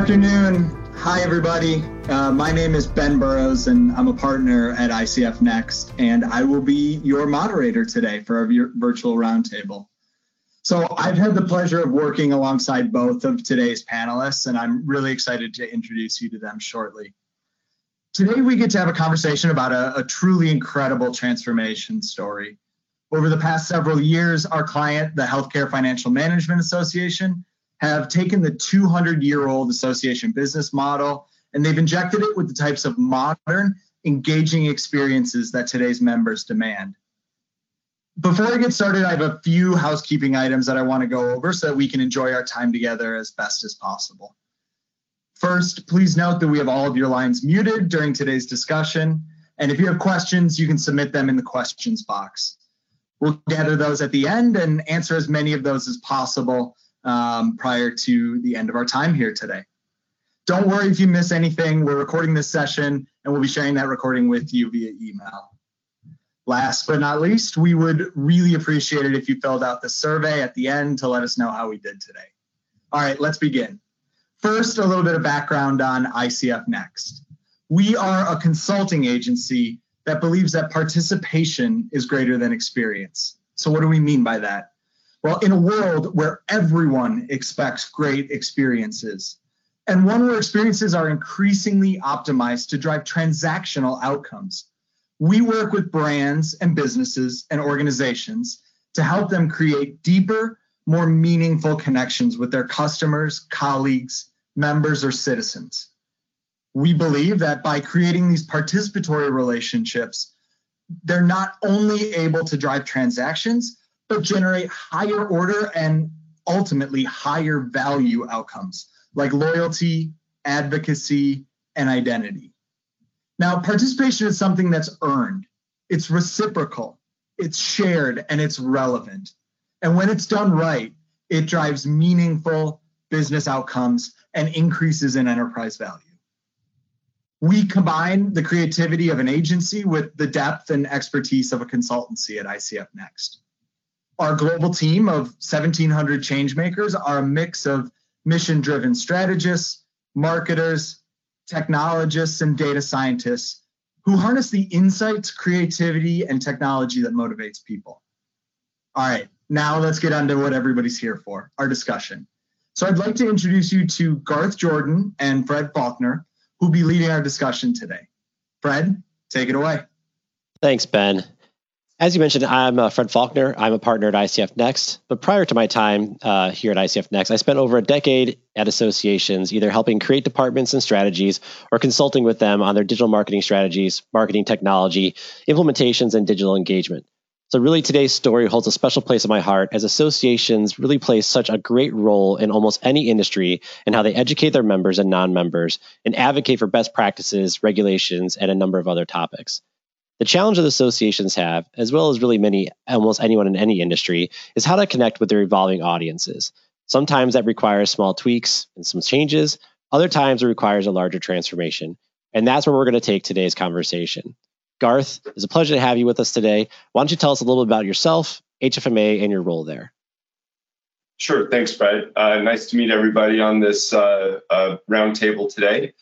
afternoon. Hi, everybody. Uh, my name is Ben Burrows, and I'm a partner at ICF Next, and I will be your moderator today for our virtual roundtable. So, I've had the pleasure of working alongside both of today's panelists, and I'm really excited to introduce you to them shortly. Today, we get to have a conversation about a, a truly incredible transformation story. Over the past several years, our client, the Healthcare Financial Management Association, have taken the 200 year old association business model and they've injected it with the types of modern, engaging experiences that today's members demand. Before I get started, I have a few housekeeping items that I want to go over so that we can enjoy our time together as best as possible. First, please note that we have all of your lines muted during today's discussion. And if you have questions, you can submit them in the questions box. We'll gather those at the end and answer as many of those as possible um, prior to the end of our time here today. Don't worry if you miss anything. We're recording this session and we'll be sharing that recording with you via email. Last but not least, we would really appreciate it if you filled out the survey at the end to let us know how we did today. All right, let's begin. First, a little bit of background on ICF Next. We are a consulting agency that believes that participation is greater than experience. So, what do we mean by that? Well, in a world where everyone expects great experiences, and one where experiences are increasingly optimized to drive transactional outcomes, we work with brands and businesses and organizations to help them create deeper, more meaningful connections with their customers, colleagues, members, or citizens. We believe that by creating these participatory relationships, they're not only able to drive transactions, but generate higher order and ultimately higher value outcomes like loyalty, advocacy, and identity. Now, participation is something that's earned, it's reciprocal, it's shared, and it's relevant. And when it's done right, it drives meaningful business outcomes and increases in enterprise value. We combine the creativity of an agency with the depth and expertise of a consultancy at ICF Next. Our global team of 1,700 changemakers are a mix of mission driven strategists, marketers, technologists, and data scientists who harness the insights, creativity, and technology that motivates people. All right, now let's get on to what everybody's here for our discussion. So I'd like to introduce you to Garth Jordan and Fred Faulkner, who'll be leading our discussion today. Fred, take it away. Thanks, Ben. As you mentioned, I'm uh, Fred Faulkner. I'm a partner at ICF Next. But prior to my time uh, here at ICF Next, I spent over a decade at associations, either helping create departments and strategies or consulting with them on their digital marketing strategies, marketing technology, implementations, and digital engagement. So, really, today's story holds a special place in my heart as associations really play such a great role in almost any industry in how they educate their members and non members and advocate for best practices, regulations, and a number of other topics. The challenge that associations have, as well as really many, almost anyone in any industry, is how to connect with their evolving audiences. Sometimes that requires small tweaks and some changes. Other times it requires a larger transformation. And that's where we're going to take today's conversation. Garth, it's a pleasure to have you with us today. Why don't you tell us a little bit about yourself, HFMA, and your role there? Sure. Thanks, Fred. Uh, nice to meet everybody on this uh, uh, roundtable today.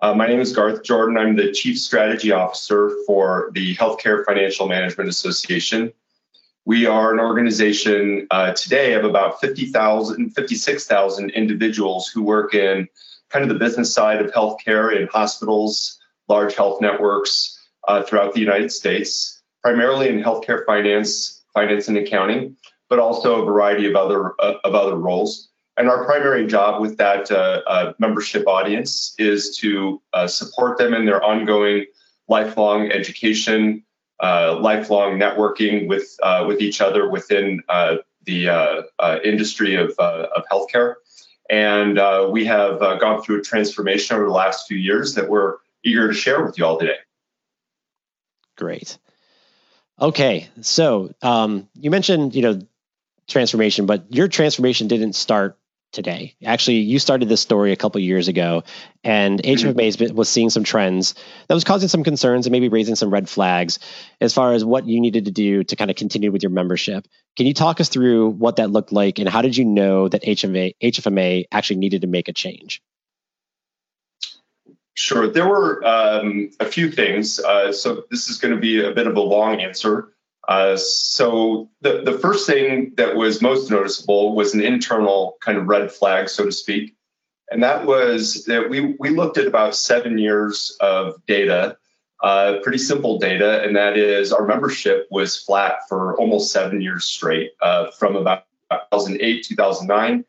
Uh, my name is Garth Jordan. I'm the Chief Strategy Officer for the Healthcare Financial Management Association. We are an organization uh, today of about 50,000, 56,000 individuals who work in kind of the business side of healthcare in hospitals, large health networks uh, throughout the United States, primarily in healthcare finance, finance and accounting, but also a variety of other uh, of other roles. And our primary job with that uh, uh, membership audience is to uh, support them in their ongoing lifelong education, uh, lifelong networking with uh, with each other within uh, the industry of, of healthcare. And we have gone through a transformation over the last few years that we're eager to share with you all today. Great. Okay, so um, you mentioned you know transformation, but your transformation didn't start today. Actually, you started this story a couple years ago, and HFMA was seeing some trends that was causing some concerns and maybe raising some red flags as far as what you needed to do to kind of continue with your membership. Can you talk us through what that looked like, and how did you know that HFMA, HFMA actually needed to make a change? Sure. There were um, a few things. Uh, so this is going to be a bit of a long answer. Uh, so the, the first thing that was most noticeable was an internal kind of red flag, so to speak. And that was that we, we looked at about seven years of data, uh, pretty simple data, and that is our membership was flat for almost seven years straight, uh, from about 2008, 2009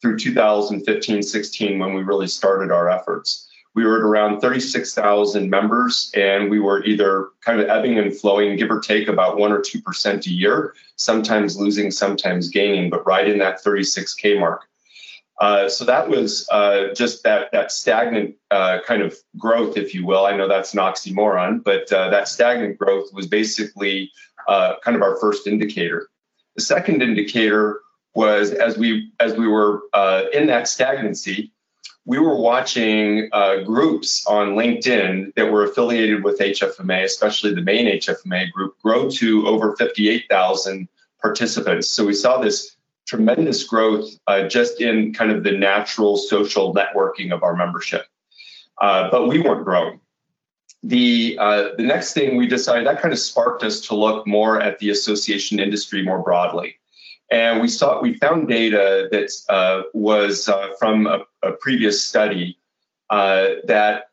through 2015, 16, when we really started our efforts we were at around 36,000 members, and we were either kind of ebbing and flowing, give or take about 1 or 2% a year, sometimes losing, sometimes gaining, but right in that 36K mark. Uh, so that was uh, just that that stagnant uh, kind of growth, if you will. I know that's an oxymoron, but uh, that stagnant growth was basically uh, kind of our first indicator. The second indicator was as we as we were uh, in that stagnancy, we were watching uh, groups on LinkedIn that were affiliated with HFMA, especially the main HFMA group, grow to over 58,000 participants. So we saw this tremendous growth uh, just in kind of the natural social networking of our membership. Uh, but we weren't growing. The, uh, the next thing we decided that kind of sparked us to look more at the association industry more broadly. And we saw we found data that uh, was uh, from a, a, previous study uh, that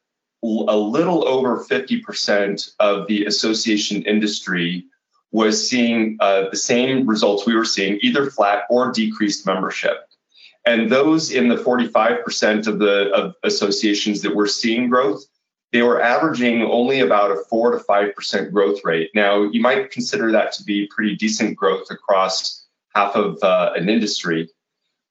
a little over 50% of the association industry was seeing uh, the same results we were seeing, either flat or decreased membership. And those in the 45% of the of associations that were seeing growth, they were averaging only about a four to five percent growth rate. Now, you might consider that to be pretty decent growth across half of uh, an industry.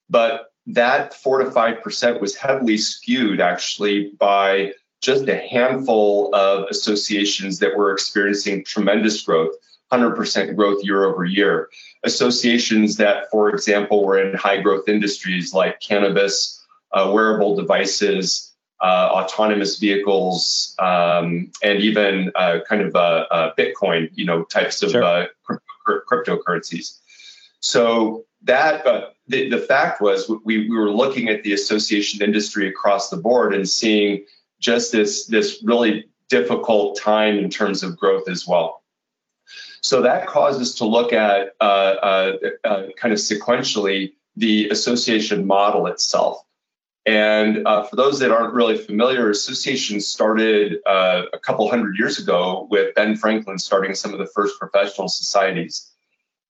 But that four to five percent was heavily skewed actually by just a handful of associations that were experiencing tremendous growth, 100% growth year over year. Associations that, for example, were in high growth industries like cannabis, uh, wearable devices, uh, autonomous vehicles, um, and even uh, kind of uh, uh, Bitcoin, you know, types of sure. Uh, cryptocurrencies. So that uh, the, the fact was we, we were looking at the association industry across the board and seeing just this this really difficult time in terms of growth as well. So that caused us to look at uh, uh, uh, kind of sequentially the association model itself. And uh, for those that aren't really familiar, associations started uh, a couple hundred years ago with Ben Franklin starting some of the first professional societies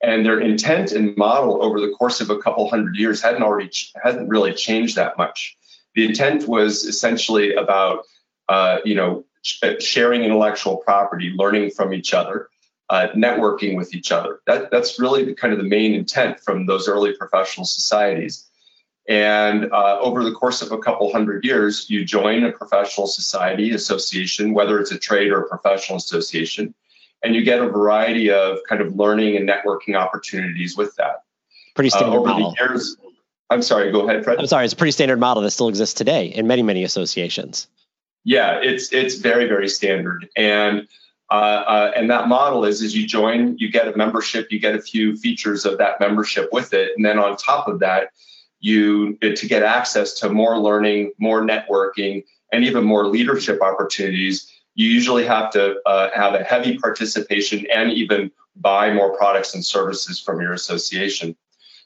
and their intent and model over the course of a couple hundred years hadn't already hadn't really changed that much. The intent was essentially about uh, you know sharing intellectual property, learning from each other, uh, networking with each other. That, that's really the, kind of the main intent from those early professional societies. And uh, over the course of a couple hundred years, you join a professional society association, whether it's a trade or a professional association and you get a variety of kind of learning and networking opportunities with that. Pretty uh, standard uh, over model. The years, I'm sorry, go ahead, Fred. I'm sorry, it's a pretty standard model that still exists today in many, many associations. Yeah, it's it's very, very standard. And uh, uh, and that model is as you join, you get a membership, you get a few features of that membership with it. And then on top of that, you to get access to more learning, more networking, and even more leadership opportunities you usually have to uh, have a heavy participation and even buy more products and services from your association.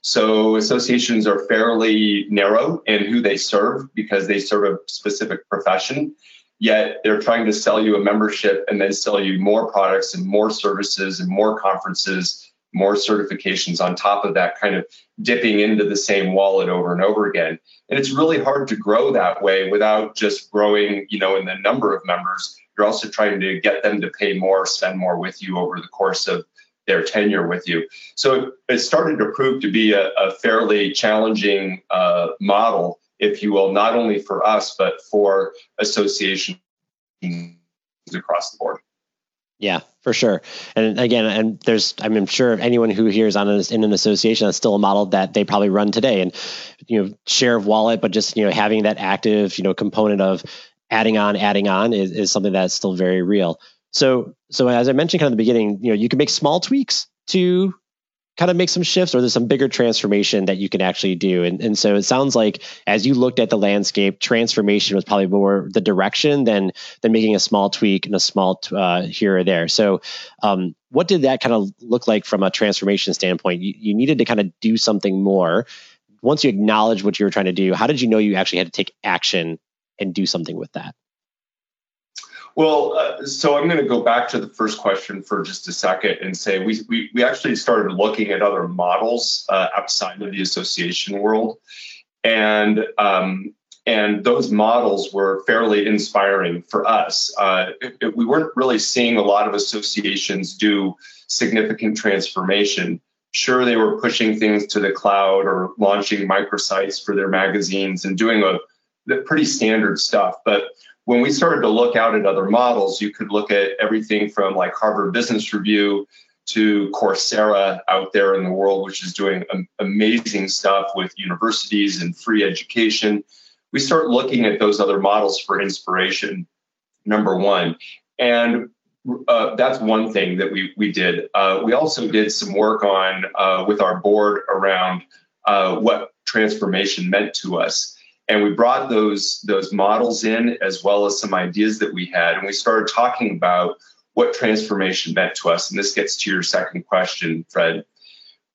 So associations are fairly narrow in who they serve because they serve a specific profession. Yet they're trying to sell you a membership and then sell you more products and more services and more conferences, more certifications on top of that, kind of dipping into the same wallet over and over again. And it's really hard to grow that way without just growing, you know, in the number of members you're also trying to get them to pay more, spend more with you over the course of their tenure with you. So it started to prove to be a, a fairly challenging uh, model, if you will, not only for us, but for associations across the board. Yeah, for sure. And again, and there's, I'm sure anyone who hears on a, in an association, that's still a model that they probably run today. And, you know, share of wallet, but just, you know, having that active, you know, component of adding on, adding on is, is something that's still very real. So, so as I mentioned kind of the beginning, you know, you can make small tweaks to kind of make some shifts or there's some bigger transformation that you can actually do. And, and so it sounds like as you looked at the landscape transformation was probably more the direction than than making a small tweak and a small uh, here or there. So um, what did that kind of look like from a transformation standpoint? You, you needed to kind of do something more. Once you acknowledge what you were trying to do how did you know you actually had to take action and do something with that well, uh, so I'm going to go back to the first question for just a second and say we we, we actually started looking at other models uh, outside of the association world, and um, and those models were fairly inspiring for us. Uh, it, it, we weren't really seeing a lot of associations do significant transformation. Sure, they were pushing things to the cloud or launching microsites for their magazines and doing a pretty standard stuff, but when we started to look out at other models, you could look at everything from like Harvard Business Review to Coursera out there in the world, which is doing amazing stuff with universities and free education. We start looking at those other models for inspiration, number one. And uh, that's one thing that we, we did. Uh, we also did some work on uh, with our board around uh, what transformation meant to us and we brought those those models in as well as some ideas that we had and we started talking about what transformation meant to us. And this gets to your second question fred.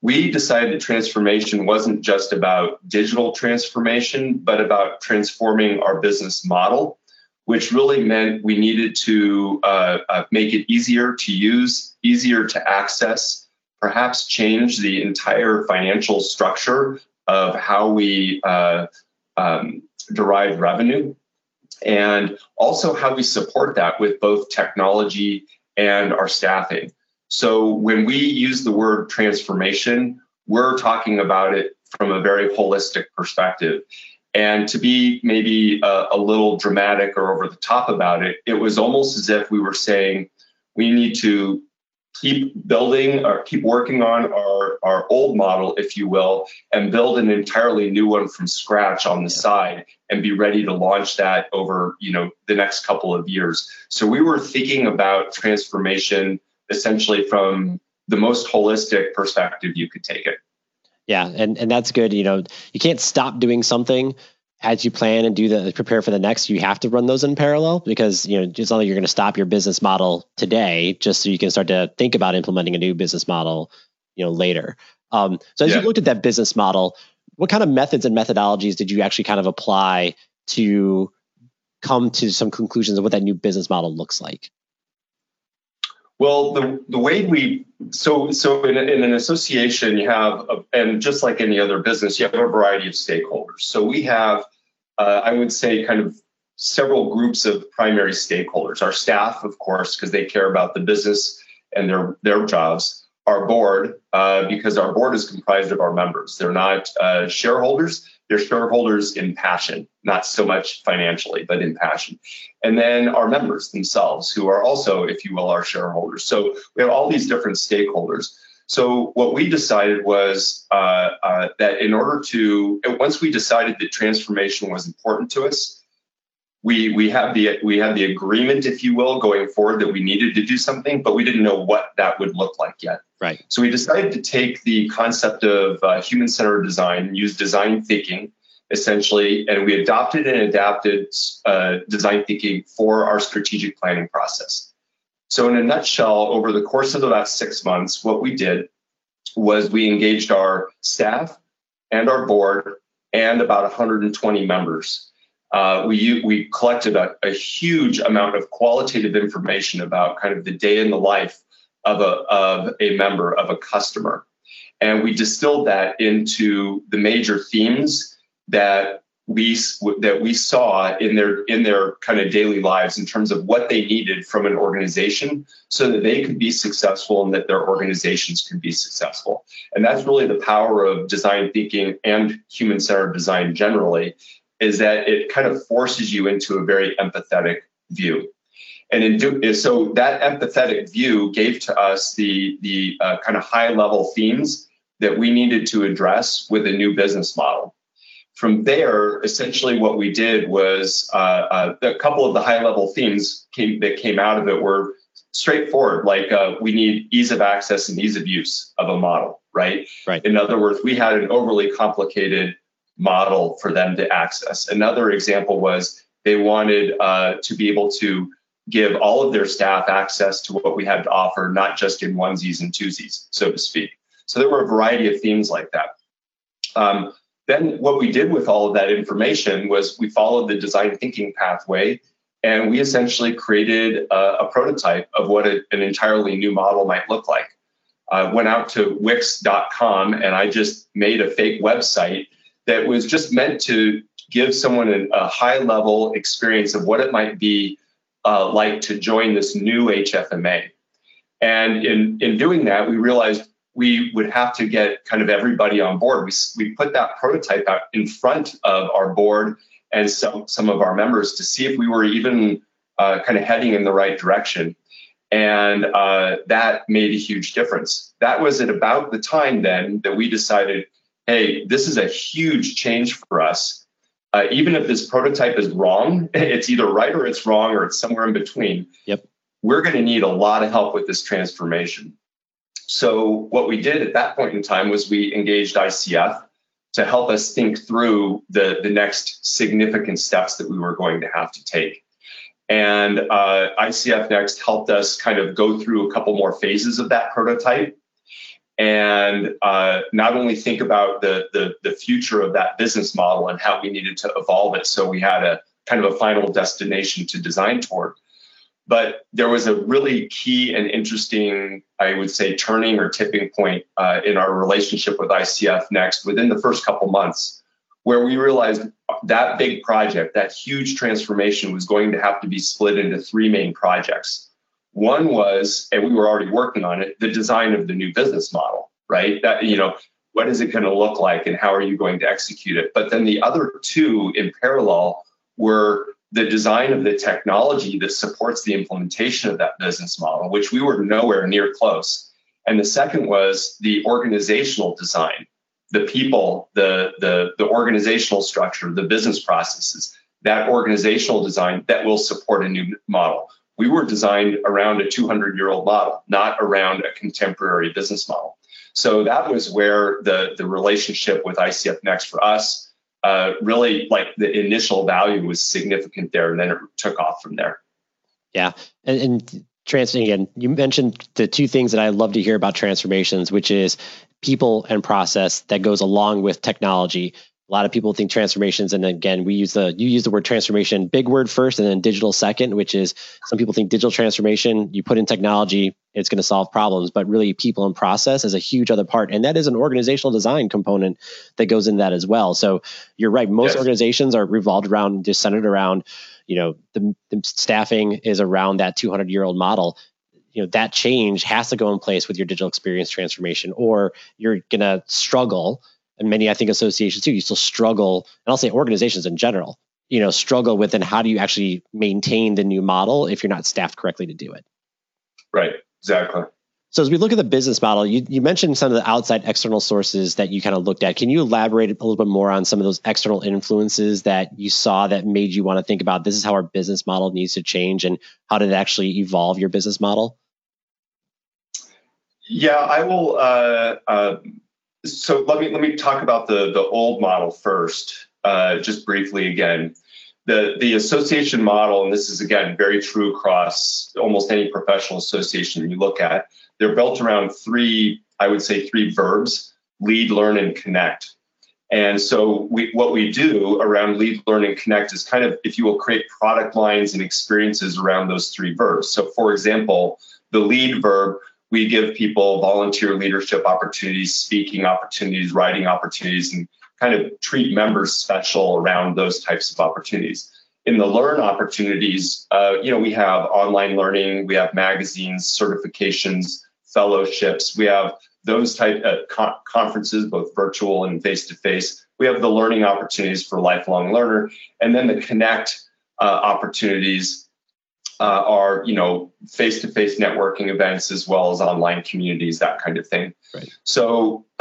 We decided that transformation wasn't just about digital transformation but about transforming our business model which really meant we needed to uh, uh, make it easier to use easier to access perhaps change the entire financial structure of how we uh, um, derived revenue, and also how we support that with both technology and our staffing. So when we use the word transformation, we're talking about it from a very holistic perspective. And to be maybe a, a, little dramatic or over the top about it, it was almost as if we were saying we need to keep building or keep working on our, our old model, if you will, and build an entirely new one from scratch on the side and be ready to launch that over, you know, the next couple of years. So we were thinking about transformation essentially from mm-hmm. the most holistic perspective you could take it. Yeah, and and that's good. You know, you can't stop doing something as you plan and do the prepare for the next, you have to run those in parallel because you know it's not like you're going to stop your business model today just so you can start to think about implementing a new business model, you know, later. Um, so as yeah. you looked at that business model, what kind of methods and methodologies did you actually kind of apply to come to some conclusions of what that new business model looks like? Well, the, the way we so so in, in an association you have a, and just like any other business you have a variety of stakeholders. So we have uh, I would say kind of several groups of primary stakeholders. Our staff, of course, because they care about the business and their their jobs. Our board, uh, because our board is comprised of our members. They're not uh, shareholders they're shareholders in passion, not so much financially, but in passion. And then our members themselves, who are also, if you will, our shareholders. So we have all these different stakeholders. So what we decided was uh, uh, that in order to, once we decided that transformation was important to us, we we have the we had the agreement, if you will, going forward that we needed to do something, but we didn't know what that would look like yet. Right. So we decided to take the concept of uh, human-centered design, use design thinking, essentially, and we adopted and adapted uh, design thinking for our strategic planning process. So, in a nutshell, over the course of the last six months, what we did was we engaged our staff and our board and about 120 members uh, we we collected a, a, huge amount of qualitative information about kind of the day in the life of a of a member of a customer, and we distilled that into the major themes that we that we saw in their in their kind of daily lives in terms of what they needed from an organization so that they could be successful and that their organizations could be successful. And that's really the power of design thinking and human centered design generally is that it kind of forces you into a very empathetic view. And in do, so that empathetic view gave to us the, the uh, kind of high level themes that we needed to address with a new business model. From there, essentially what we did was uh, uh, a couple of the high level themes came, that came out of it were straightforward, like uh, we need ease of access and ease of use of a model. right? Right. In other words, we had an overly complicated model for them to access. Another example was they wanted uh, to be able to give all of their staff access to what we had to offer, not just in onesies and twosies, so to speak. So there were a variety of themes like that. Um, then what we did with all of that information was we followed the design thinking pathway and we essentially created a, a prototype of what a, an entirely new model might look like. I went out to wix.com and I just made a fake website that was just meant to give someone a, a high level experience of what it might be uh, like to join this new HFMA. And in, in doing that, we realized we would have to get kind of everybody on board. We, we put that prototype out in front of our board and some, some of our members to see if we were even uh, kind of heading in the right direction. And uh, that made a huge difference. That was at about the time then that we decided hey, this is a huge change for us. Uh, even if this prototype is wrong, it's either right or it's wrong or it's somewhere in between. Yep. We're going to need a lot of help with this transformation. So, what we did at that point in time was we engaged ICF to help us think through the, the next significant steps that we were going to have to take. And uh, ICF Next helped us kind of go through a couple more phases of that prototype and uh, not only think about the, the, the future of that business model and how we needed to evolve it so we had a kind of a final destination to design toward but there was a really key and interesting i would say turning or tipping point uh, in our relationship with icf next within the first couple months where we realized that big project that huge transformation was going to have to be split into three main projects one was, and we were already working on it, the design of the new business model, right? That, you know, what is it going to look like and how are you going to execute it? But then the other two in parallel were the design of the technology that supports the implementation of that business model, which we were nowhere near close. And the second was the organizational design, the people, the, the, the organizational structure, the business processes, that organizational design that will support a new model we were designed around a 200 year old model, not around a contemporary business model. So that was where the, the relationship with ICF Next for us uh, really like the initial value was significant there, and then it took off from there. Yeah, and, and trans again, you mentioned the two things that I love to hear about transformations, which is people and process that goes along with technology a lot of people think transformations and again we use the you use the word transformation big word first and then digital second which is some people think digital transformation you put in technology it's going to solve problems. But really people and process is a huge other part and that is an organizational design component that goes in that as well. So you're right most yes. organizations are revolved around just centered around you know the, the staffing is around that 200 year old model. You know that change has to go in place with your digital experience transformation or you're going to struggle and many I think associations too, you still struggle, and I'll say organizations in general, you know, struggle with and how do you actually maintain the new model if you're not staffed correctly to do it. Right. Exactly. So as we look at the business model, you, you mentioned some of the outside external sources that you kind of looked at. Can you elaborate a little bit more on some of those external influences that you saw that made you want to think about this is how our business model needs to change and how did it actually evolve your business model? Yeah, I will uh, uh, so let me let me talk about the the old model first, uh, just briefly again. The the association model, and this is again very true across almost any professional association you look at. They're built around three, I would say, three verbs: lead, learn, and connect. And so we, what we do around lead, learn, and connect is kind of, if you will, create product lines and experiences around those three verbs. So, for example, the lead verb we give people volunteer leadership opportunities, speaking opportunities, writing opportunities, and kind of treat members special around those types of opportunities. In the learn opportunities, uh, you know, we have online learning, we have magazines, certifications, fellowships, we have those type of con- conferences, both virtual and face to face. We have the learning opportunities for lifelong learner, and then the connect uh, opportunities uh, are you know face-to-face networking events as well as online communities that kind of thing right. so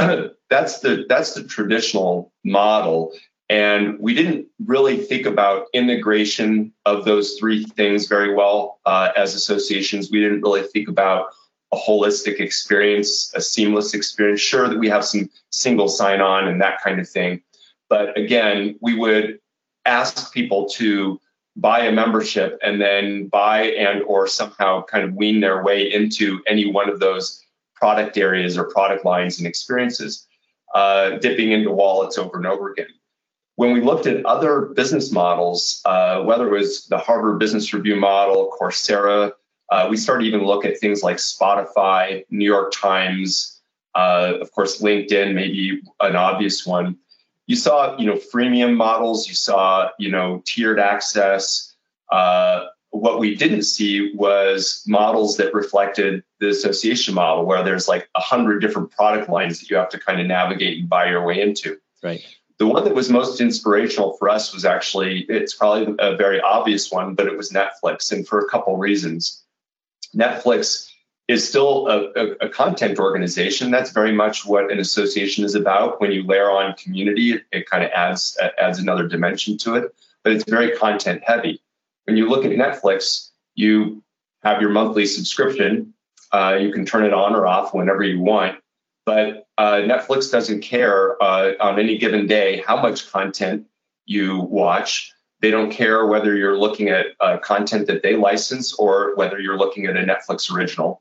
that's the that's the traditional model and we didn't really think about integration of those three things very well uh, as associations we didn't really think about a holistic experience, a seamless experience. Sure that we have some single sign on and that kind of thing. But again, we would ask people to buy a membership and then buy and or somehow kind of wean their way into any one of those product areas or product lines and experiences, uh, dipping into wallets over and over again. When we looked at other business models, uh, whether it was the Harvard Business Review model, Coursera, uh, we started even look at things like Spotify, New York Times, uh, of course, LinkedIn, maybe an obvious one. You saw, you know, freemium models. You saw, you know, tiered access. Uh, what we didn't see was models that reflected the association model, where there's like a hundred different product lines that you have to kind of navigate and buy your way into. Right. The one that was most inspirational for us was actually, it's probably a very obvious one, but it was Netflix, and for a couple reasons. Netflix is still a, a, a, content organization. That's very much what an association is about. When you layer on community, it, it kind of adds adds another dimension to it. But it's very content heavy. When you look at Netflix, you have your monthly subscription. Uh, you can turn it on or off whenever you want. But uh, Netflix doesn't care uh, on any given day how much content you watch. They don't care whether you're looking at uh, content that they license or whether you're looking at a Netflix original.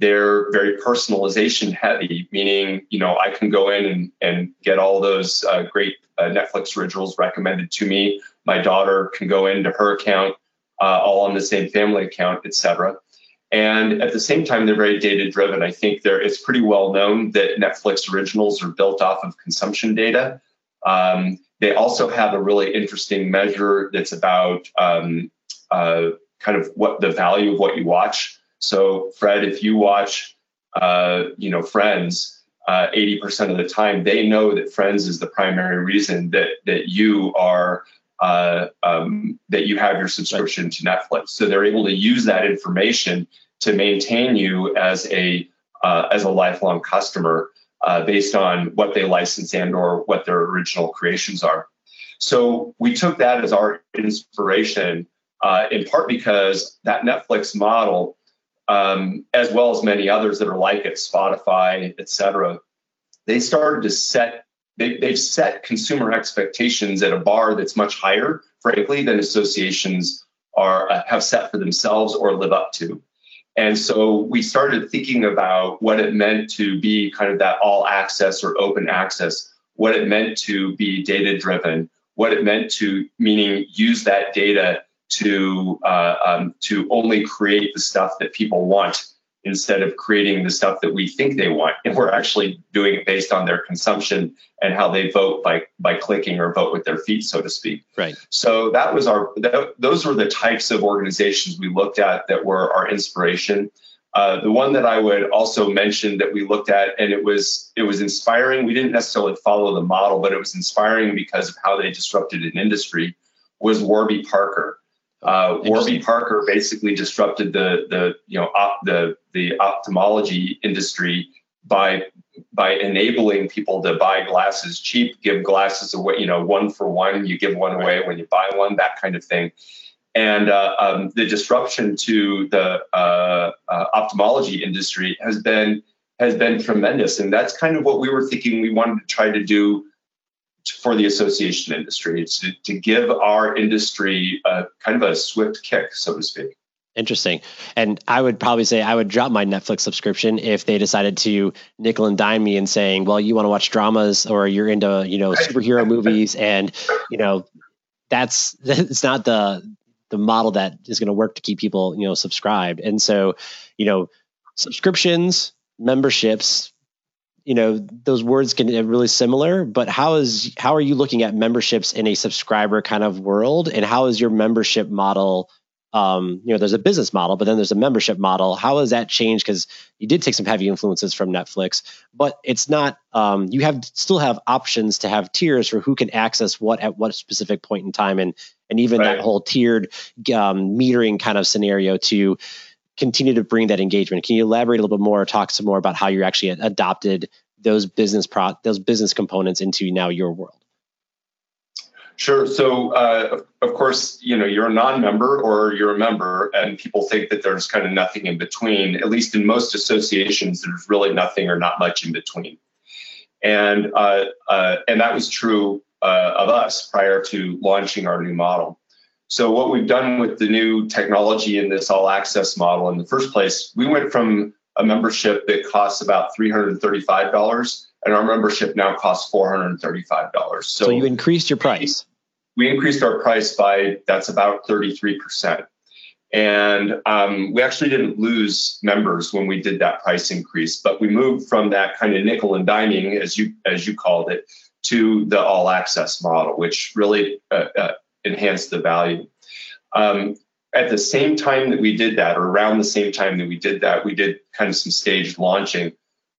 They're very personalization heavy, meaning you know I can go in and, and get all those uh, great uh, Netflix originals recommended to me. My daughter can go into her account, uh, all on the same family account, etc. And at the same time, they're very data driven. I think there it's pretty well known that Netflix originals are built off of consumption data. Um, they also have a really interesting measure that's about um, uh, kind of what the value of what you watch. So, Fred, if you watch, uh, you know, Friends, uh, eighty percent of the time, they know that Friends is the primary reason that that you are uh, um, that you have your subscription right. to Netflix. So they're able to use that information to maintain you as a uh, as a lifelong customer uh, based on what they license and or what their original creations are. So we took that as our inspiration, uh, in part because that Netflix model, um, as well as many others that are like it, Spotify, et cetera, they started to set they, they've set consumer expectations at a bar that's much higher, frankly, than associations are uh, have set for themselves or live up to. And so we started thinking about what it meant to be kind of that all access or open access, what it meant to be data driven, what it meant to meaning use that data to uh, um, to only create the stuff that people want instead of creating the stuff that we think they want. And we're actually doing it based on their consumption and how they vote by by clicking or vote with their feet so to speak. Right. So that was our that, those were the types of organizations we looked at that were our inspiration. Uh, the one that i would also mention that we looked at and it was it was inspiring. We didn't necessarily follow the model but it was inspiring because of how they disrupted an industry was warby parker uh, Warby Parker basically disrupted the the you know op, the the ophthalmology industry by by enabling people to buy glasses cheap, give glasses away, you know, one for one. You give one away when you buy one, that kind of thing. And uh, um, the disruption to the uh, uh, ophthalmology industry has been has been tremendous, and that's kind of what we were thinking we wanted to try to do for the association industry. It's to, to give our industry a kind of a swift kick, so to speak. Interesting. And I would probably say I would drop my Netflix subscription if they decided to nickel and dime me and saying, well, you want to watch dramas or you're into, you know, superhero movies and, you know, that's it's not the the model that is going to work to keep people, you know, subscribed. And so, you know, subscriptions, memberships, you know those words can be really similar but how is how are you looking at memberships in a subscriber kind of world? And how is your membership model um, you know there's a business model but then there's a membership model. How has that changed? Because you did take some heavy influences from netflix but it's not um, you have still have options to have tiers for who can access what at what specific point in time and and even right. that whole tiered um, metering kind of scenario to continue to bring that engagement. Can you elaborate a little bit more, talk some more about how you actually adopted those business pro those business components into now your world? Sure. So, uh, of course, you know, you're a non-member or you're a member, and people think that there's kind of nothing in between. At least in most associations, there's really nothing or not much in between. And uh, uh, and that was true uh, of us prior to launching our new model. So, what we've done with the new technology in this all access model in the first place, we went from a membership that costs about $335 and our membership now costs $435. So, so you increased your price we increased our price by that's about 33%. And um, we actually didn't lose members when we did that price increase, but we moved from that kind of nickel and diming, as you as you called it, to the all access model, which really uh, uh, enhanced the value. Um, at the same time that we did that, or around the same time that we did that, we did kind of some staged launching.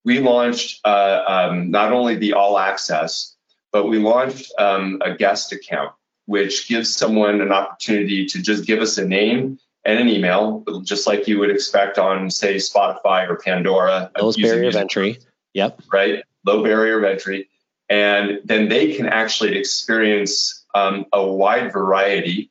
We launched uh, um, not only the all access, but we launched um, a guest account which gives someone an opportunity to just give us a name and an email, just like you would expect on, say, Spotify or Pandora. Low barrier of entry. Yep. Right. Low barrier of entry. And then they can actually experience um, a wide variety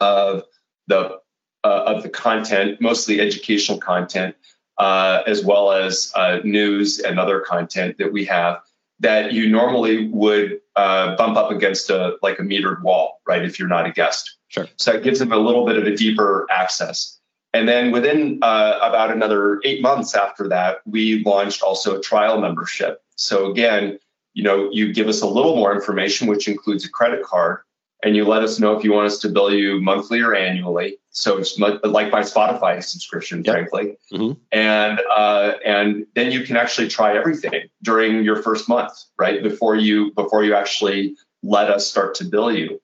of the uh, of the content, mostly educational content, uh, as well as uh, news and other content that we have that you normally would uh, bump up against a like a metered wall, right? If you're not a guest. Sure. So it gives them a little bit of a deeper access. And then within uh, about another eight months after that, we launched also a trial membership. So again, you know, you give us a little more information, which includes a credit card, and you let us know if you want us to bill you monthly or annually. So it's like my Spotify subscription, yep. frankly. Mm-hmm. And uh, and then you can actually try everything during your first month, right? Before you before you actually let us start to bill you.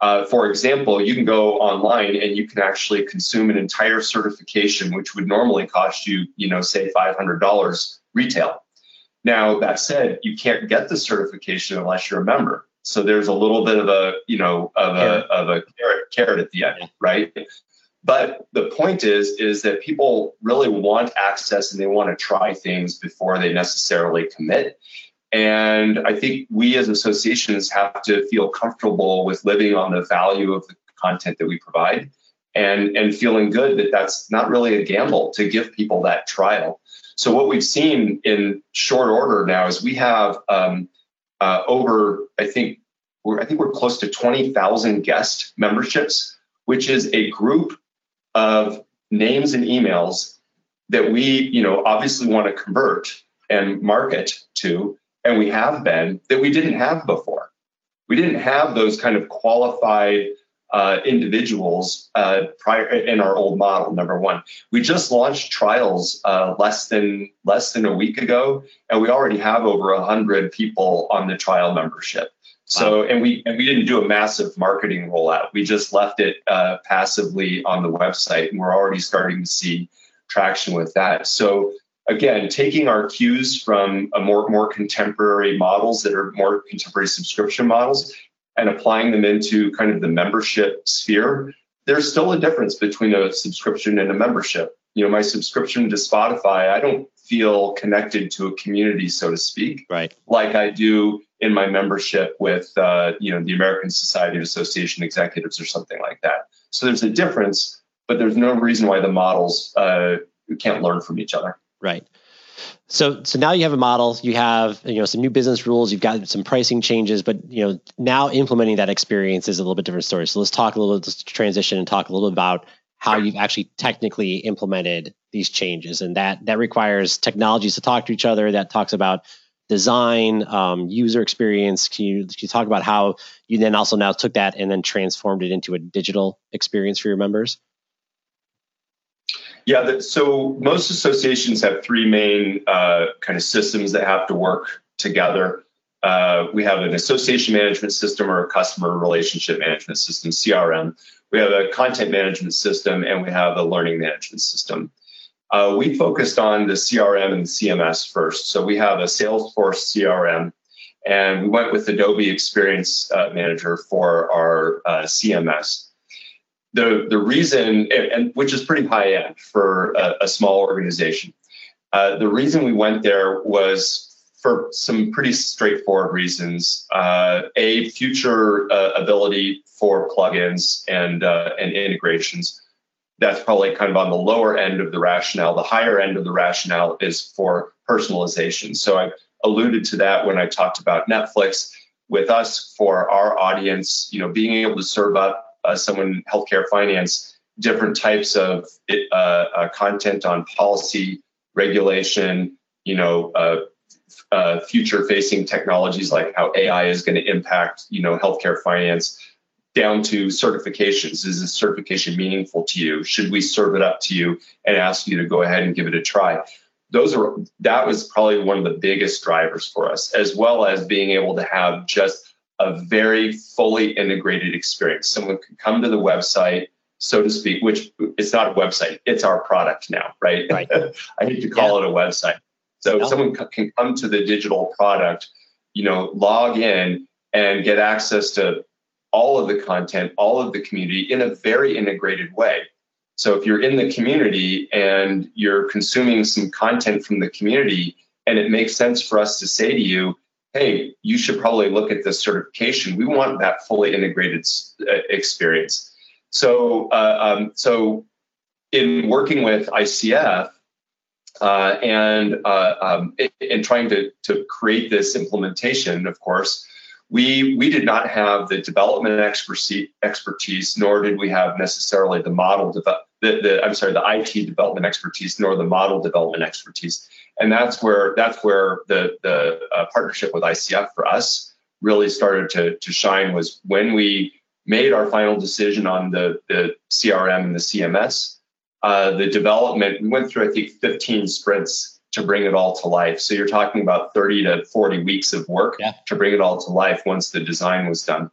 Uh, for example, you can go online and you can actually consume an entire certification, which would normally cost you, you know, say five hundred dollars retail. Now that said, you can't get the certification unless you're a member. So there's a little bit of a, you know, of a, of a carrot, carrot at the end, right? But the point is, is that people really want access and they want to try things before they necessarily commit. And I think we as associations have to feel comfortable with living on the value of the content that we provide and, and feeling good that that's not really a gamble to give people that trial. So what we've seen in short order now is we have um, uh, over, I think, we're, I think we're close to 20,000 guest memberships, which is a group of names and emails that we, you know, obviously want to convert and market to, and we have been that we didn't have before. We didn't have those kind of qualified uh, individuals uh, prior in our old model. Number one, we just launched trials uh, less than less than a week ago, and we already have over a hundred people on the trial membership. So, wow. and we and we didn't do a massive marketing rollout. We just left it uh, passively on the website, and we're already starting to see traction with that. So, again, taking our cues from a more more contemporary models that are more contemporary subscription models and applying them into kind of the membership sphere, there's still a difference between a subscription and a membership. You know, my subscription to Spotify, I don't feel connected to a community, so to speak, right? Like I do in my membership with, uh, you know, the American Society of Association Executives or something like that. So there's a difference, but there's no reason why the models uh, can't learn from each other. Right. So, so now you have a model, you have, you know, some new business rules, you've got some pricing changes, but, you know, now implementing that experience is a little bit different story. So let's talk a little, let's transition and talk a little bit about how you've actually technically implemented these changes. And that, that requires technologies to talk to each other. That talks about design, um, user experience. Can you, can you talk about how you then also now took that and then transformed it into a digital experience for your members? Yeah, that, so most associations have three main uh, kind of systems that have to work together. Uh, we have an association management system or a customer relationship management system, CRM. We have a content management system and we have a learning management system. Uh, we focused on the CRM and the CMS first. So we have a Salesforce CRM and we went with Adobe Experience uh, Manager for our uh, CMS the the reason, and which is pretty high end for a, a small organization, uh, the reason we went there was for some pretty straightforward reasons. Uh, a future uh, ability for plugins and uh, and integrations. That's probably kind of on the lower end of the rationale. The higher end of the rationale is for personalization. So I alluded to that when I talked about Netflix. With us, for our audience, you know, being able to serve up uh, someone healthcare finance different types of uh, uh, content on policy regulation, you know, uh, uh, future-facing technologies like how AI is going to impact, you know, healthcare finance, down to certifications. Is this certification meaningful to you? Should we serve it up to you and ask you to go ahead and give it a try? Those are that was probably one of the biggest drivers for us, as well as being able to have just a very fully integrated experience. Someone could come to the website, so to speak, which it's not a website, it's our product now, right? right. I hate to call yeah. it a website. So no. someone can come to the digital product, you know, log in and get access to all of the content, all of the community in a very integrated way. So if you're in the community and you're consuming some content from the community, and it makes sense for us to say to you, hey, you should probably look at this certification. We want that fully integrated uh, experience. So, uh, um, so in working with ICF uh, and uh, um, in trying to, to create this implementation, of course, we we did not have the development expertise, expertise nor did we have necessarily the model develop the, the I'm sorry the IT development expertise nor the model development expertise and that's where that's where the the uh, partnership with ICF for us really started to to shine was when we made our final decision on the, the CRM and the CMS. Uh, the development, we went through, I think, 15 sprints to bring it all to life. So you're talking about 30 to 40 weeks of work yeah. to bring it all to life once the design was done.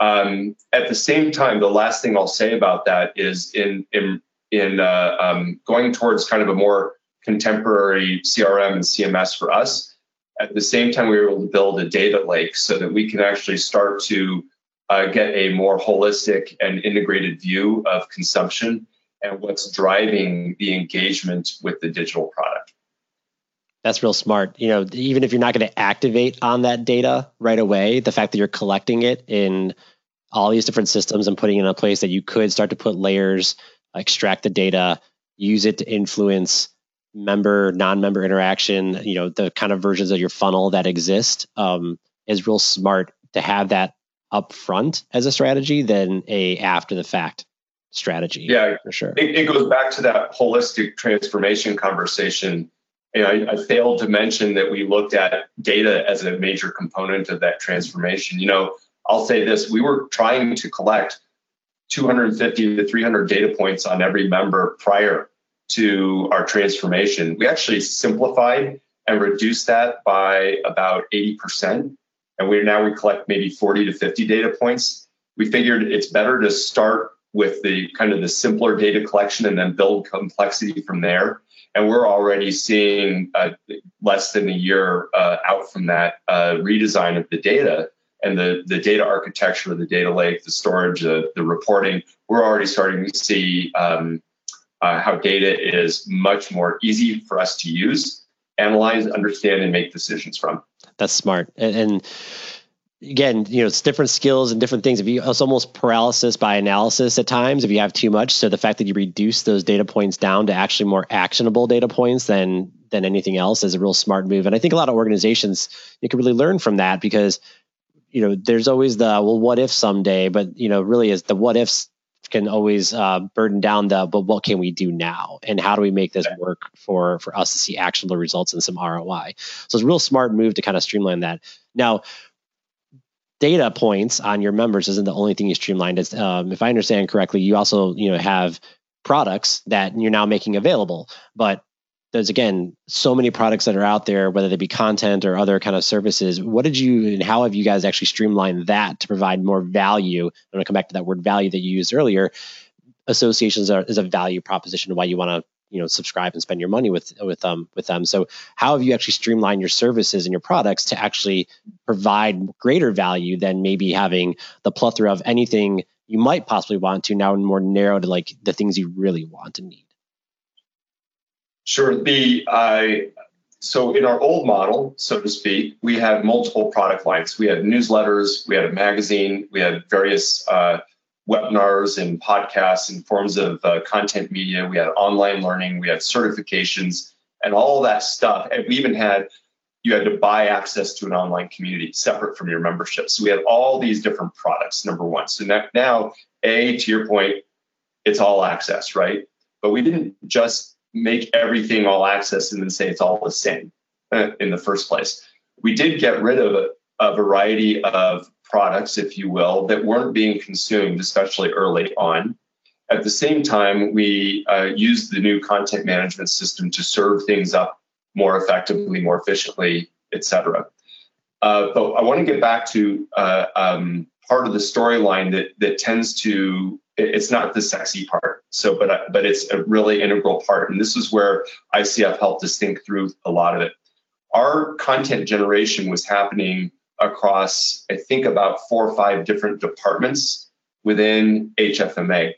Um, at the same time, the last thing I'll say about that is in in in uh, um, going towards kind of a more contemporary CRM and CMS for us. At the same time, we were able to build a data lake so that we can actually start to uh, get a more holistic and integrated view of consumption and what's driving the engagement with the digital product. That's real smart. You know, even if you're not going to activate on that data right away, the fact that you're collecting it in all these different systems and putting it in a place that you could start to put layers, extract the data, use it to influence member, non-member interaction, you know, the kind of versions of your funnel that exist um, is real smart to have that up front as a strategy than a after the fact strategy. Yeah, for sure. It, it goes back to that holistic transformation conversation. I, I failed to mention that we looked at data as a major component of that transformation. You know, I'll say this: we were trying to collect 250 to 300 data points on every member prior to our transformation. We actually simplified and reduced that by about 80% and we now we collect maybe 40 to 50 data points we figured it's better to start with the kind of the simpler data collection and then build complexity from there and we're already seeing uh, less than a year uh, out from that uh, redesign of the data and the, the data architecture the data lake the storage the, the reporting we're already starting to see um, uh, how data is much more easy for us to use analyze understand and make decisions from that's smart. And, and, again, you know, it's different skills and different things. If you, it's almost paralysis by analysis at times if you have too much. So the fact that you reduce those data points down to actually more actionable data points than than anything else is a real smart move. And I think a lot of organizations you can really learn from that because you know there's always the well what if someday but you know really is the what ifs can always uh, burden down the but what can we do now and how do we make this work for for us to see actionable results and some roi so it's a real smart move to kind of streamline that now data points on your members isn't the only thing you streamlined. It's um, if i understand correctly you also you know have products that you're now making available. But there's again so many products that are out there whether they be content or other kind of services. What did you and how have you guys actually streamlined that to provide more value? I'm going to come back to that word value that you used earlier. Associations are, is a value proposition why you want to you know subscribe and spend your money with with um with them so how have you actually streamlined your services and your products to actually provide greater value than maybe having the plethora of anything you might possibly want to now more narrow to like the things you really want and need Sure. The uh, so in our old model, so to speak, we had multiple product lines. We had newsletters, we had a magazine, we had various uh, webinars and podcasts and forms of uh, content media. We had online learning, we had certifications, and all that stuff. And we even had you had to buy access to an online community separate from your membership. So we had all these different products. Number one. So now, a to your point, it's all access, right? But we didn't just make everything all access and then say it's all the same uh, in the first place. We did get rid of a variety of products, if you will, that weren't being consumed, especially early on. At the same time, we uh, used the new content management system to serve things up more effectively, more efficiently, et cetera. Uh, but I want to get back to uh, um, part of the storyline that that tends to it's not the sexy part. So, but uh, but it's a really integral part, and this is where ICF helped us think through a lot of it. Our content generation was happening across, I think, about four or five different departments within HFMA.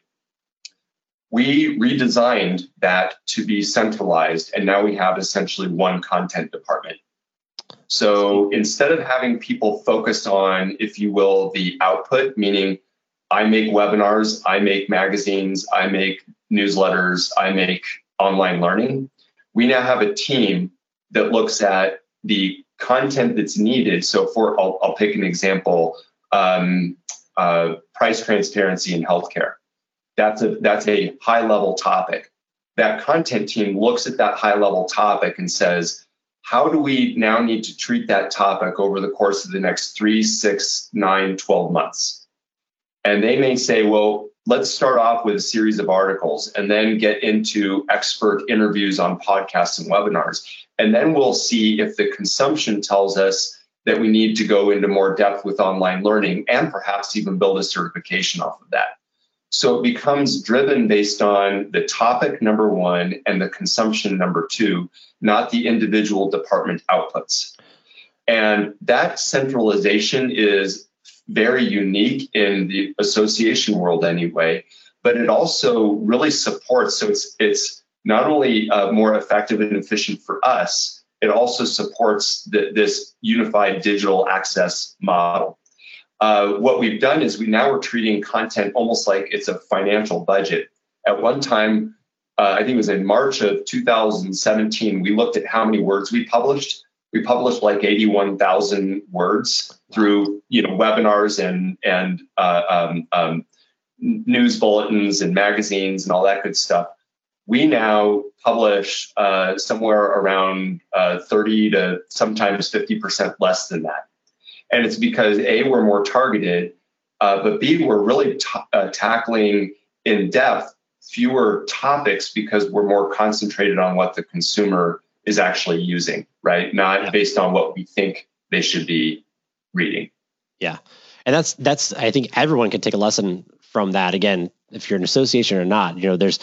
We redesigned that to be centralized, and now we have essentially one content department. So instead of having people focused on, if you will, the output, meaning I make webinars, I make magazines, I make newsletters, I make online learning, we now have a team that looks at the content that's needed. So, for I'll, I'll pick an example: um, uh, price transparency in healthcare. That's a that's a high level topic. That content team looks at that high level topic and says, how do we now need to treat that topic over the course of the next three, six, nine, 12 months? And they may say, well, let's start off with a series of articles and then get into expert interviews on podcasts and webinars. And then we'll see if the consumption tells us that we need to go into more depth with online learning and perhaps even build a certification off of that. So it becomes driven based on the topic, number one, and the consumption, number two, not the individual department outputs. And that centralization is very unique in the association world anyway, but it also really supports. So it's, it's not only uh, more effective and efficient for us, it also supports the, this unified digital access model. Uh, what we've done is we now are treating content almost like it's a financial budget. At one time, uh, I think it was in March of 2017, we looked at how many words we published. We published like 81,000 words through you know webinars and and uh, um, um, news bulletins and magazines and all that good stuff we now publish uh, somewhere around uh, 30 to sometimes 50% less than that. And it's because A, we're more targeted, uh, but B, we're really t- uh, tackling in depth fewer topics because we're more concentrated on what the consumer is actually using, right? Not yeah. based on what we think they should be reading. Yeah. And that's, that's, I think everyone can take a lesson from that. Again, if you're an association or not, you know, there's,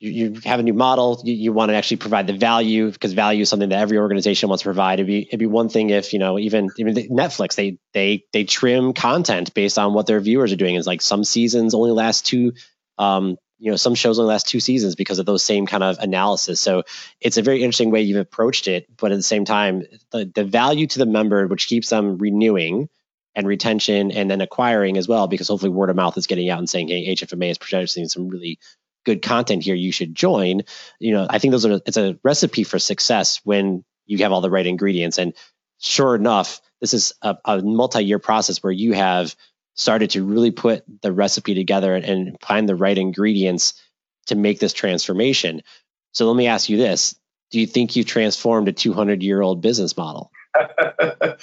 you, you have a new model, you, you want to actually provide the value because value is something that every organization wants to provide. It'd be it'd be one thing if you know even even Netflix they they they trim content based on what their viewers are doing. It's like some seasons only last two, um, you know, some shows only last two seasons because of those same kind of analysis. So it's a very interesting way you've approached it, but at the same time, the the value to the member, which keeps them renewing and retention and then acquiring as well because hopefully word of mouth is getting out and saying hey hfma is producing some really good content here. You should join. You know i think those are it's a recipe for success when you have all the right ingredients. And sure enough this is a, a multi-year process where you have started to really put the recipe together and, find the right ingredients to make this transformation so let me ask you this do you think you transformed a 200 year old business model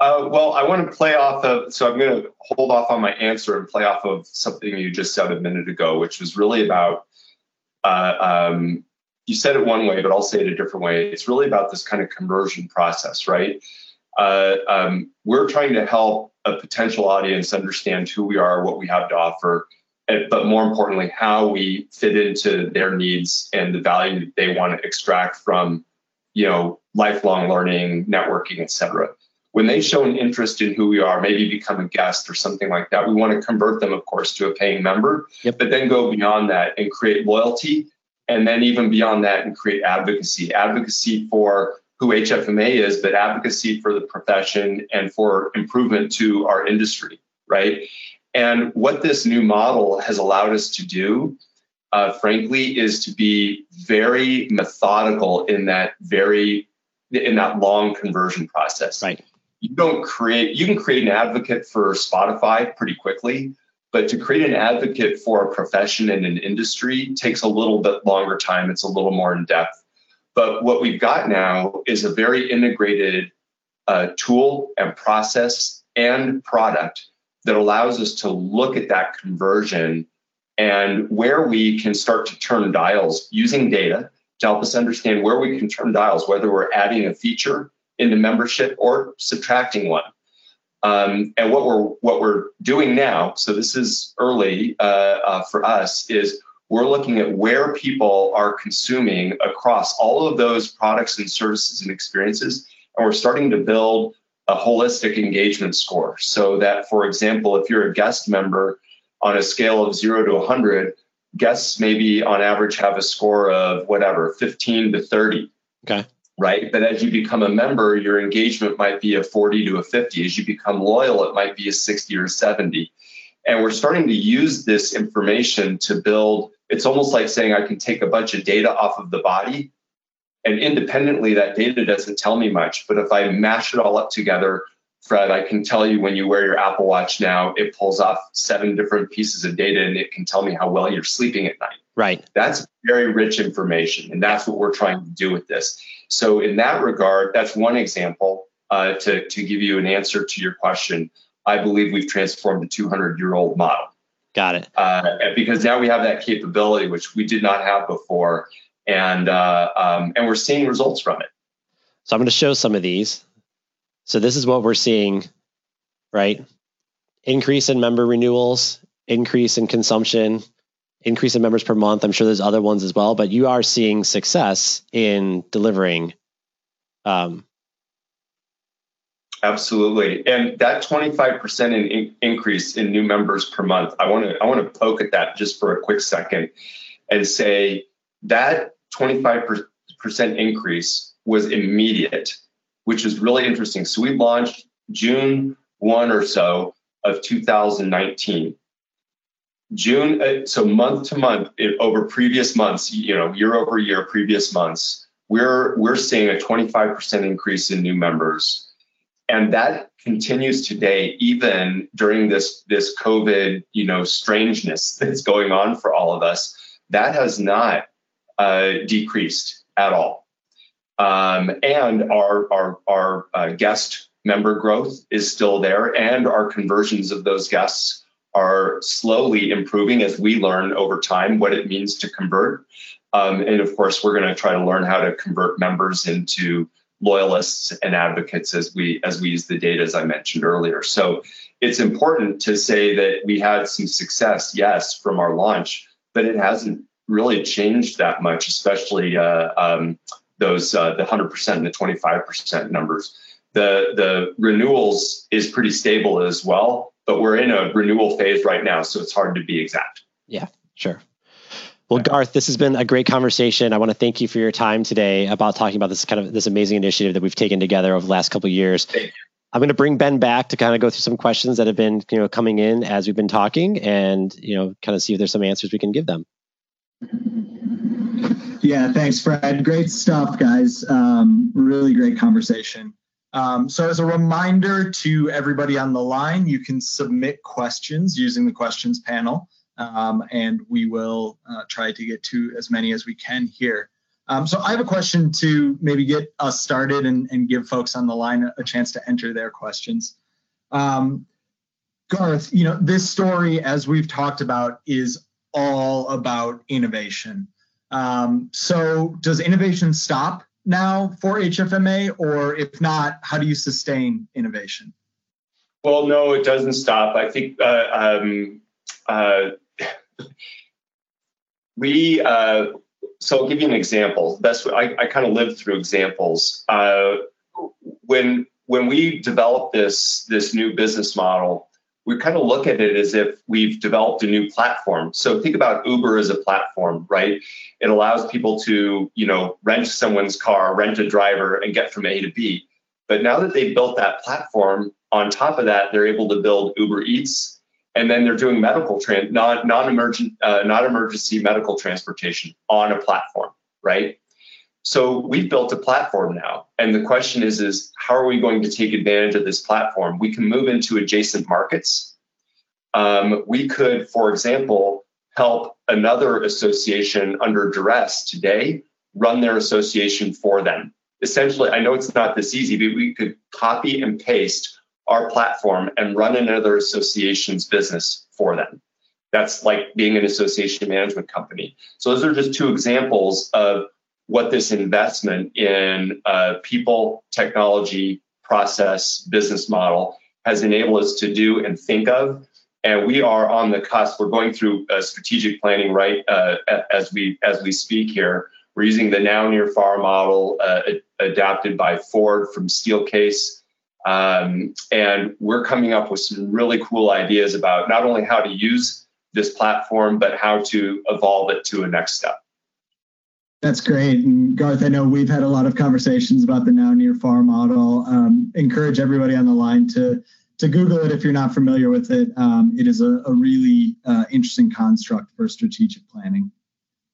Uh, well, I want to play off of, so I'm going to hold off on my answer and play off of something you just said a minute ago, which was really about, uh, um, you said it one way, but I'll say it a different way. It's really about this kind of conversion process, right? Uh, um, we're trying to help a potential audience understand who we are, what we have to offer, but more importantly, how we fit into their needs and the value that they want to extract from, you know, lifelong learning, networking, et cetera when they show an interest in who we are, maybe become a guest or something like that, we want to convert them, of course, to a paying member, yep. but then go beyond that and create loyalty and then even beyond that and create advocacy advocacy for who hfma is but advocacy for the profession and for improvement to our industry right and what this new model has allowed us to do uh, frankly is to be very methodical in that very in that long conversion process right you don't create you can create an advocate for spotify pretty quickly but to create an advocate for a profession and an industry takes a little bit longer time. It's a little more in depth. But what we've got now is a very integrated uh, tool and process and product that allows us to look at that conversion and where we can start to turn dials using data to help us understand where we can turn dials, whether we're adding a feature into membership or subtracting one. Um, and what we're what we're doing now, so this is early uh, uh, for us, is we're looking at where people are consuming across all of those products and services and experiences, and we're starting to build a holistic engagement score. So that, for example, if you're a guest member on a scale of zero to 100, guests maybe on average have a score of whatever, 15 to 30. Okay right? But as you become a member, your engagement might be a 40 to a 50. As you become loyal, it might be a 60 or 70. And we're starting to use this information to build, it's almost like saying I can take a bunch of data off of the body. And independently, that data doesn't tell me much. But if I mash it all up together, Fred, I can tell you when you wear your Apple Watch now, it pulls off seven different pieces of data and it can tell me how well you're sleeping at night. Right. That's very rich information. And that's what we're trying to do with this. So, in that regard, that's one example uh, to, to give you an answer to your question. I believe we've transformed a 200 year old model. Got it. Uh, because now we have that capability, which we did not have before. And, uh, um, and we're seeing results from it. So, I'm going to show some of these. So, this is what we're seeing, right? Increase in member renewals, increase in consumption, increase in members per month. I'm sure there's other ones as well, but you are seeing success in delivering. Um, Absolutely, and that 25% in, in increase in new members per month. I want to I want to poke at that just for a quick second, and say that 25% increase was immediate, which is really interesting. So we launched June 1 or so of 2019 June, uh, so month to month, over previous months, you know, year over year, previous months, we're we're seeing a 25% increase in new members, and that continues today, even during this this COVID, you know, strangeness that's going on for all of us. That has not uh, decreased at all, um, and our our our uh, guest member growth is still there, and our conversions of those guests are slowly improving as we learn over time what it means to convert. Um, and of course, we're going to try to learn how to convert members into loyalists and advocates as we as we use the data as I mentioned earlier. So it's important to say that we had some success, yes, from our launch, but it hasn't really changed that much, especially uh, um, those uh, the 100% and the 25% numbers. The the renewals is pretty stable as well but we're in a renewal phase right now, so it's hard to be exact. Yeah, sure. Well, Garth, this has been a great conversation. I want to thank you for your time today about talking about this kind of this amazing initiative that we've taken together over the last couple of years. I'm going to bring Ben back to kind of go through some questions that have been, you know, coming in as we've been talking, and you know, kind of see if there's some answers we can give them. Yeah, thanks, Fred. Great stuff, guys. Um, really great conversation. Um, so as a reminder to everybody on the line, you can submit questions using the questions panel, um, and we will uh, try to get to as many as we can here. Um, so I have a question to maybe get us started and, and give folks on the line a, a chance to enter their questions. Um, Garth, you know, this story, as we've talked about, is all about innovation. Um, so does innovation stop now for HFMA, or if not, how do you sustain innovation? Well, no, it doesn't stop. I think uh, um, uh, we. Uh, so I'll give you an example. Best I, I kind of lived through examples. Uh, when when we developed this this new business model, we kind of look at it as if we've developed a new platform. So think about Uber as a platform, right? It allows people to, you know, rent someone's car, rent a driver, and get from A to B. But now that they've built that platform, on top of that, they're able to build Uber Eats, and then they're doing medical trans non non emergent uh, non emergency medical transportation on a platform, right? So we've built a platform now. And the question is, is how are we going to take advantage of this platform? We can move into adjacent markets. Um, we could, for example, help another association under duress today run their association for them. Essentially, I know it's not this easy, but we could copy and paste our platform and run another association's business for them. That's like being an association management company. So those are just two examples of what this investment in uh, people, technology, process, business model has enabled us to do and think of. And we are on the cusp. We're going through strategic planning right uh, as we as we speak here. We're using the now near far model uh, adapted by Ford from Steelcase. Um, and we're coming up with some really cool ideas about not only how to use this platform, but how to evolve it to a next step. That's great. And Garth, I know we've had a lot of conversations about the now near far model. Um, encourage everybody on the line to to Google it if you're not familiar with it. Um, it is a, a really uh, interesting construct for strategic planning.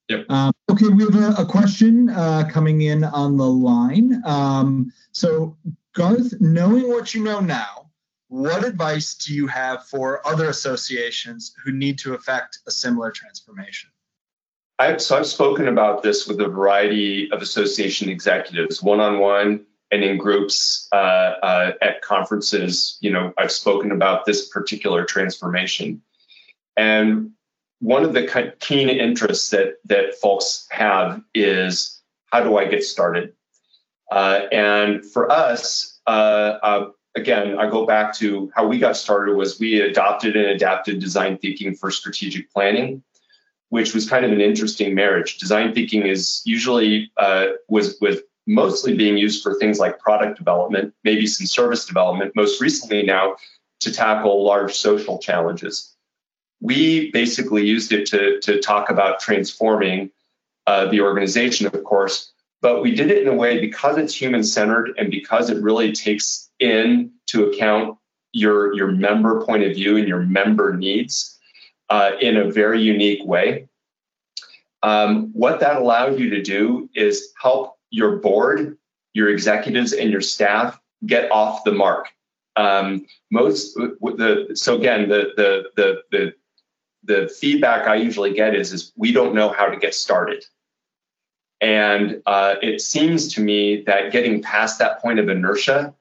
Yep. Um, okay, we have a, a question uh, coming in on the line. Um, so, Garth, knowing what you know now, what advice do you have for other associations who need to affect a similar transformation? I've, so I've spoken about this with a variety of association executives, one on one and in groups uh, uh, at conferences. You know, I've spoken about this particular transformation, and one of the keen interests that that folks have is how do I get started? Uh, and for us, uh, uh, again, I go back to how we got started was we adopted and adapted design thinking for strategic planning which was kind of an interesting marriage. Design thinking is usually uh, was was mostly being used for things like product development, maybe some service development. Most recently now to tackle large social challenges. We basically used it to to talk about transforming uh, the organization, of course, but we did it in a way because it's human centered and because it really takes into account your your member point of view and your member needs uh, in a very unique way. Um, what that allowed you to do is help your board, your executives, and your staff get off the mark. Um, most the so again the the the the the feedback I usually get is is we don't know how to get started. And uh, it seems to me that getting past that point of inertia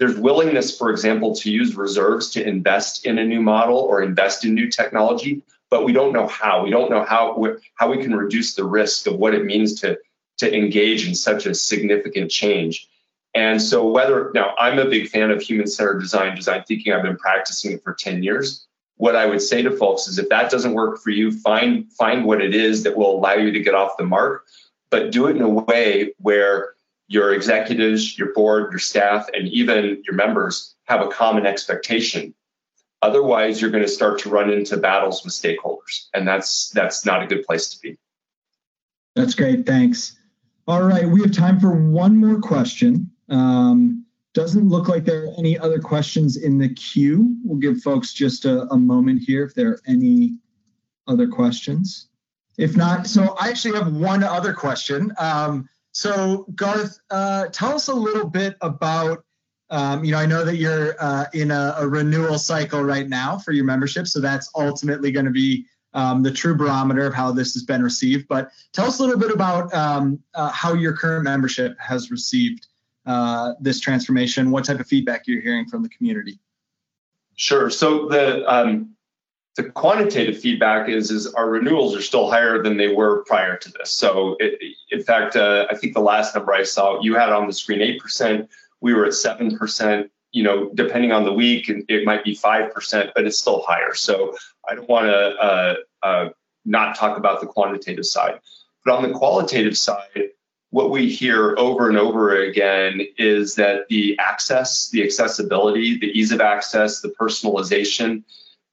there's willingness, for example, to use reserves to invest in a new model or invest in new technology, but we don't know how. We don't know how how we can reduce the risk of what it means to to engage in such a significant change. And so, whether now I'm a big fan of human centered design, design thinking. I've been practicing it for 10 years. What I would say to folks is, if that doesn't work for you, find find what it is that will allow you to get off the mark, but do it in a way where your executives, your board, your staff, and even your members have a common expectation. Otherwise, you're going to start to run into battles with stakeholders, and that's that's not a good place to be. That's great. Thanks. All right, we have time for one more question. Um, doesn't look like there are any other questions in the queue. We'll give folks just a, a moment here if there are any other questions. If not, so I actually have one other question. Um, so, Garth, uh, tell us a little bit about. Um, you know, I know that you're uh, in a, a, renewal cycle right now for your membership, so that's ultimately going to be um, the true barometer of how this has been received. But tell us a little bit about um, uh, how your current membership has received uh, this transformation. What type of feedback you're hearing from the community? Sure. So the um, the quantitative feedback is is our renewals are still higher than they were prior to this. So, it, in fact, uh, I think the last number I saw you had on the screen eight percent. We were at seven percent. You know, depending on the week, it might be five percent, but it's still higher. So, I don't want to uh, uh, not talk about the quantitative side, but on the qualitative side, what we hear over and over again is that the access, the accessibility, the ease of access, the personalization,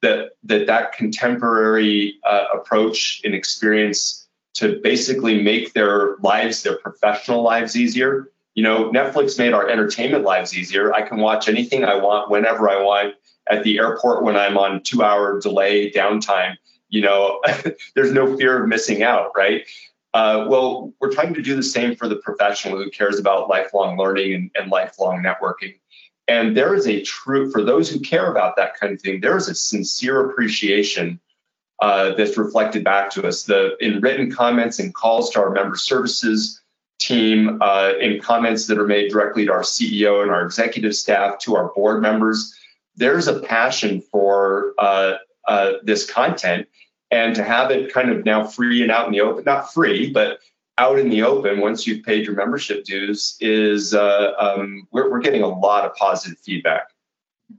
that that that contemporary uh, approach and experience to basically make their lives, their professional lives easier. You know, Netflix made our entertainment lives easier. I can watch anything I want whenever I want at the airport when I'm on two hour delay downtime. You know, there's no fear of missing out, right? Uh, well, we're trying to do the same for the professional who cares about lifelong learning and, and lifelong networking. And there is a true, for those who care about that kind of thing, there is a sincere appreciation uh, that's reflected back to us. The in written comments and calls to our member services team, uh, in comments that are made directly to our CEO and our executive staff, to our board members, there's a passion for uh, uh, this content and to have it kind of now free and out in the open not free but out in the open once you've paid your membership dues is uh, um, we're, we're getting a lot of positive feedback.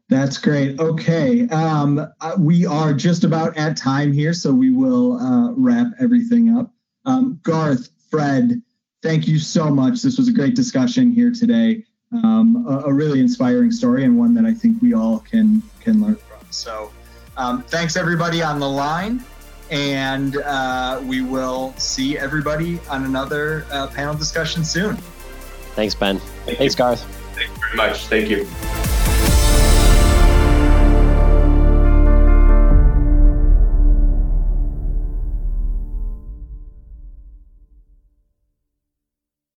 That's great. Okay um, uh, we are just about at time here so we will uh, wrap everything up. Um, garth fred thank you so much. This was a great discussion here today. Um, a, a, really inspiring story and one that i think we all can can learn from. So um, thanks everybody on the line and uh, we will see everybody on another uh, panel discussion soon. Thanks, Ben. Thank Thanks, you. Garth. Thank you very much. Thank you.